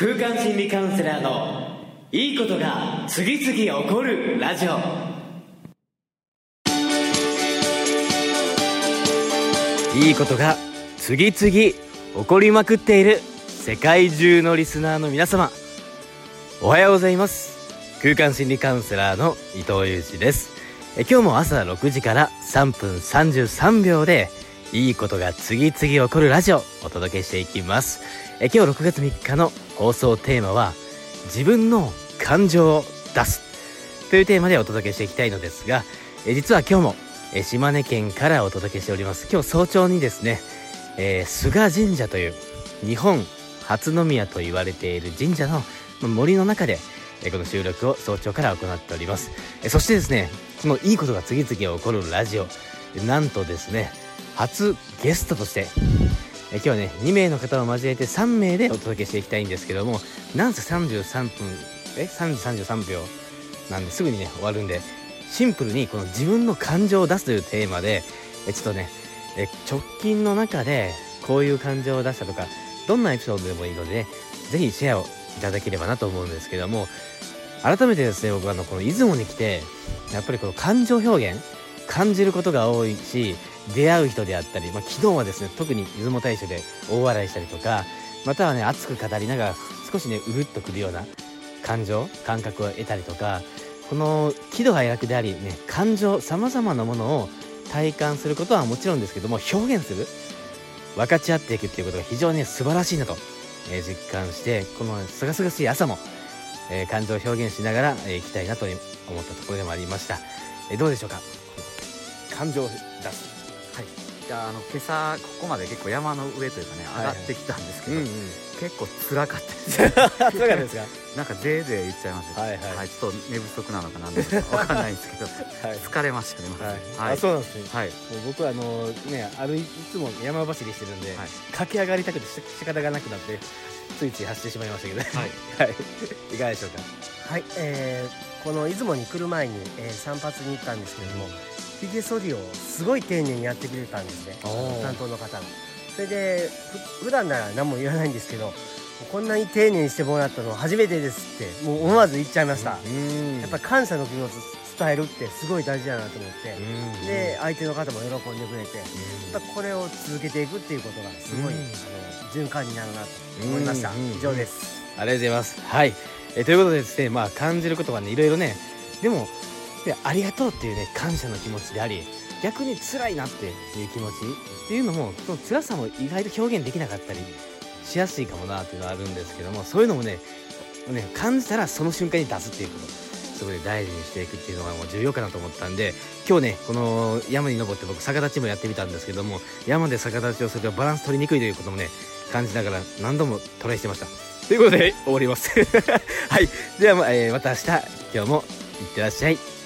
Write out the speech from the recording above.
空間心理カウンセラーのいいことが次々起こるラジオ。いいことが次々起こりまくっている世界中のリスナーの皆様。おはようございます。空間心理カウンセラーの伊藤裕二です。え今日も朝6時から3分33秒でいいことが次々起こるラジオお届けしていきます。え今日6月3日の放送テーマは自分の感情を出す。というテーマでお届けしていきたいのですがえ実は今日もえ島根県からお届けしております。今日早朝にですね、えー、菅神社という日本初宮と言われている神社の森の中でこの収録を早朝から行っております。そしてですねこのいいことが次々起こるラジオなんとですね初ゲストとしてえ今日はね2名の方を交えて3名でお届けしていきたいんですけどもなんせ33分え3時33秒なんですぐにね終わるんでシンプルにこの自分の感情を出すというテーマでえちょっとねえ直近の中でこういう感情を出したとかどんなエピソードでもいいので、ね、ぜひシェアをいただければなと思うんですけども改めてですね僕はあのこの出雲に来てやっぱりこの感情表現感じることが多いし出会う人であったり、まあ、昨日はですね特に出雲大社で大笑いしたりとかまたはね熱く語りながら少しねうるっとくるような感情感覚を得たりとかこの喜怒哀楽でありね感情さまざまなものを体感することはもちろんですけども表現する分かち合っていくっていうことが非常に素晴らしいなと、えー、実感してこのすがすがしい朝も、えー、感情を表現しながら、えー、いきたいなと思ったところでもありました、えー、どうでしょうか？感情を出す。いいやあの今朝ここまで結構山の上というかね上がってきたんですけど、はいはいうんうん、結構辛かったです。辛かったですか。なんかぜいぜい言っちゃいました。はい、はい、はい、ちょっと寝不足なのかなんでわかんないんですけど、はい、疲れましたね、はい、あそうなんですね、はい、もう僕はあのねあるいつも山走りしてるんで、はい、駆け上がりたくて仕方がなくなってついつい走ってしまいましたけど、はい、はい、いかがでしょうか？はい、えー、この出雲に来る前に、えー、散髪に行ったんですけれども、ひげ剃りをすごい丁寧にやってくれたんですね。担当の方が。それで普段なら何も言わないんですけどこんなに丁寧にしてもらったのは初めてですってもう思わず言っちゃいました、やっぱ感謝の気持ち伝えるってすごい大事だなと思って。で相手の方も喜んでくれてやっぱこれを続けていくっていうことがすごいあの循環になるなと思いました。以上です。ありがとうございます。はい。えということでですねまあ感じることがねいろいろね。でもでありがとうっていうね感謝の気持ちであり逆に辛いなっていう気持ちっていうのもその辛さも意外と表現できなかったりしやすいかもなっていうのはあるんですけどもそういうのもねね感じたらその瞬間に出すっていうことすごい大事にしていくっていうのがもう重要かなと思ったんで今日ねこの山に登って僕逆立ちもやってみたんですけども山で逆立ちをするとバランス取りにくいということもね感じながら何度もトライしてました。ということで終わります。はい。では、えー、また明日今日もいってらっしゃい。